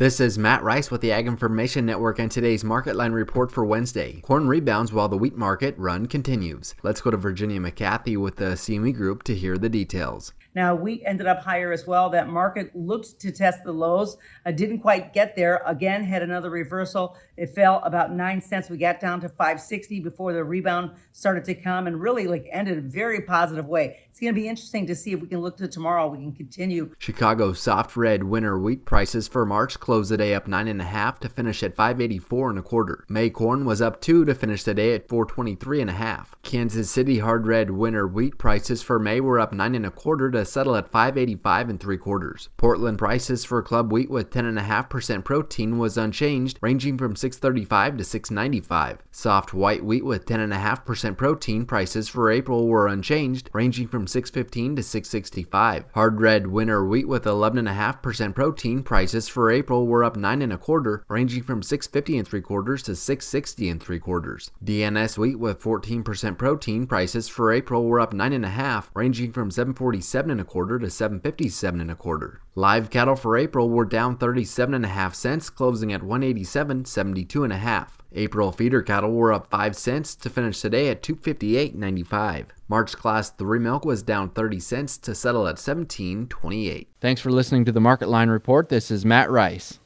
This is Matt Rice with the Ag Information Network and today's Market Line report for Wednesday. Corn rebounds while the wheat market run continues. Let's go to Virginia McGathey with the CME Group to hear the details. Now, wheat ended up higher as well. That market looked to test the lows, uh, didn't quite get there. Again, had another reversal. It fell about nine cents. We got down to 560 before the rebound started to come and really like ended a very positive way. It's going to be interesting to see if we can look to tomorrow. We can continue. Chicago soft red winter wheat prices for March closed the day up nine and a half to finish at 584 and a quarter. May corn was up two to finish the day at 423 and a half. Kansas City hard red winter wheat prices for May were up nine and a quarter to settle at 585 and three quarters. Portland prices for club wheat with 10.5% protein was unchanged, ranging from 635 to 695. Soft white wheat with 10.5% protein prices for April were unchanged, ranging from 615 to 665. Hard red winter wheat with 11.5% protein prices for April were up nine and a quarter, ranging from 650 and three quarters to 660 and three quarters. DNS wheat with 14% protein prices for April were up nine and a half, ranging from 747 and a quarter to 757 and a quarter. Live cattle for April were down 37 and a half cents, closing at 187.72 and a half. April feeder cattle were up 5 cents to finish today at 258.95. March class 3 milk was down 30 cents to settle at 17.28. Thanks for listening to the Market Line report. This is Matt Rice.